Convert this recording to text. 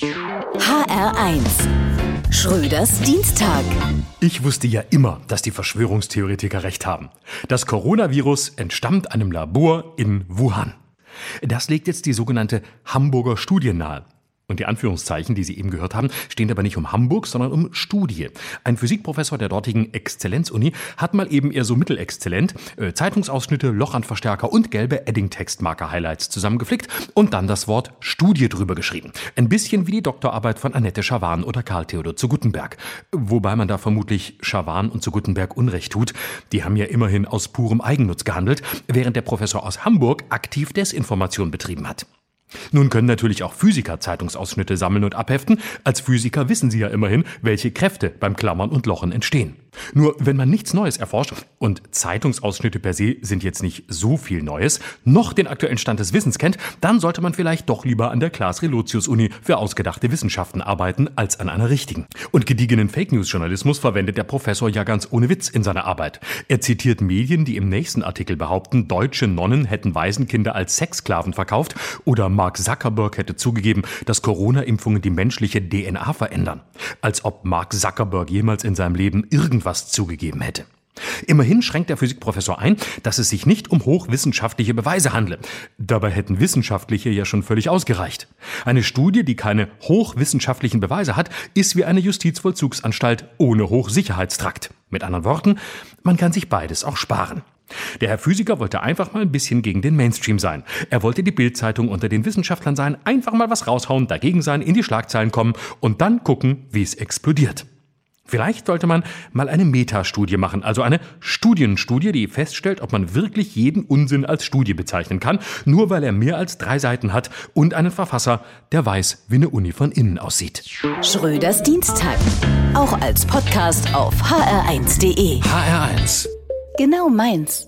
HR1 Schröders Dienstag. Ich wusste ja immer, dass die Verschwörungstheoretiker recht haben. Das Coronavirus entstammt einem Labor in Wuhan. Das legt jetzt die sogenannte Hamburger Studie nahe. Und die Anführungszeichen, die Sie eben gehört haben, stehen aber nicht um Hamburg, sondern um Studie. Ein Physikprofessor der dortigen Exzellenzuni hat mal eben eher so mittelexzellent äh, Zeitungsausschnitte, Lochrandverstärker und gelbe Edding-Textmarker-Highlights zusammengeflickt und dann das Wort Studie drüber geschrieben. Ein bisschen wie die Doktorarbeit von Annette Schawan oder Karl Theodor zu Gutenberg. Wobei man da vermutlich Schawan und zu Gutenberg Unrecht tut. Die haben ja immerhin aus purem Eigennutz gehandelt, während der Professor aus Hamburg aktiv Desinformation betrieben hat. Nun können natürlich auch Physiker Zeitungsausschnitte sammeln und abheften. Als Physiker wissen sie ja immerhin, welche Kräfte beim Klammern und Lochen entstehen. Nur wenn man nichts Neues erforscht, und Zeitungsausschnitte per se sind jetzt nicht so viel Neues, noch den aktuellen Stand des Wissens kennt, dann sollte man vielleicht doch lieber an der Klaas Relotius Uni für ausgedachte Wissenschaften arbeiten, als an einer richtigen. Und gediegenen Fake News Journalismus verwendet der Professor ja ganz ohne Witz in seiner Arbeit. Er zitiert Medien, die im nächsten Artikel behaupten, deutsche Nonnen hätten Waisenkinder als Sexsklaven verkauft oder Mark Zuckerberg hätte zugegeben, dass Corona-Impfungen die menschliche DNA verändern. Als ob Mark Zuckerberg jemals in seinem Leben irgendwas was zugegeben hätte. Immerhin schränkt der Physikprofessor ein, dass es sich nicht um hochwissenschaftliche Beweise handle. Dabei hätten wissenschaftliche ja schon völlig ausgereicht. Eine Studie, die keine hochwissenschaftlichen Beweise hat, ist wie eine Justizvollzugsanstalt ohne Hochsicherheitstrakt. Mit anderen Worten, man kann sich beides auch sparen. Der Herr Physiker wollte einfach mal ein bisschen gegen den Mainstream sein. Er wollte die Bildzeitung unter den Wissenschaftlern sein, einfach mal was raushauen, dagegen sein, in die Schlagzeilen kommen und dann gucken, wie es explodiert. Vielleicht sollte man mal eine Metastudie machen, also eine Studienstudie, die feststellt, ob man wirklich jeden Unsinn als Studie bezeichnen kann, nur weil er mehr als drei Seiten hat und einen Verfasser, der weiß, wie eine Uni von innen aussieht. Schröders Dienstag. Auch als Podcast auf hr1.de. HR1. Genau meins.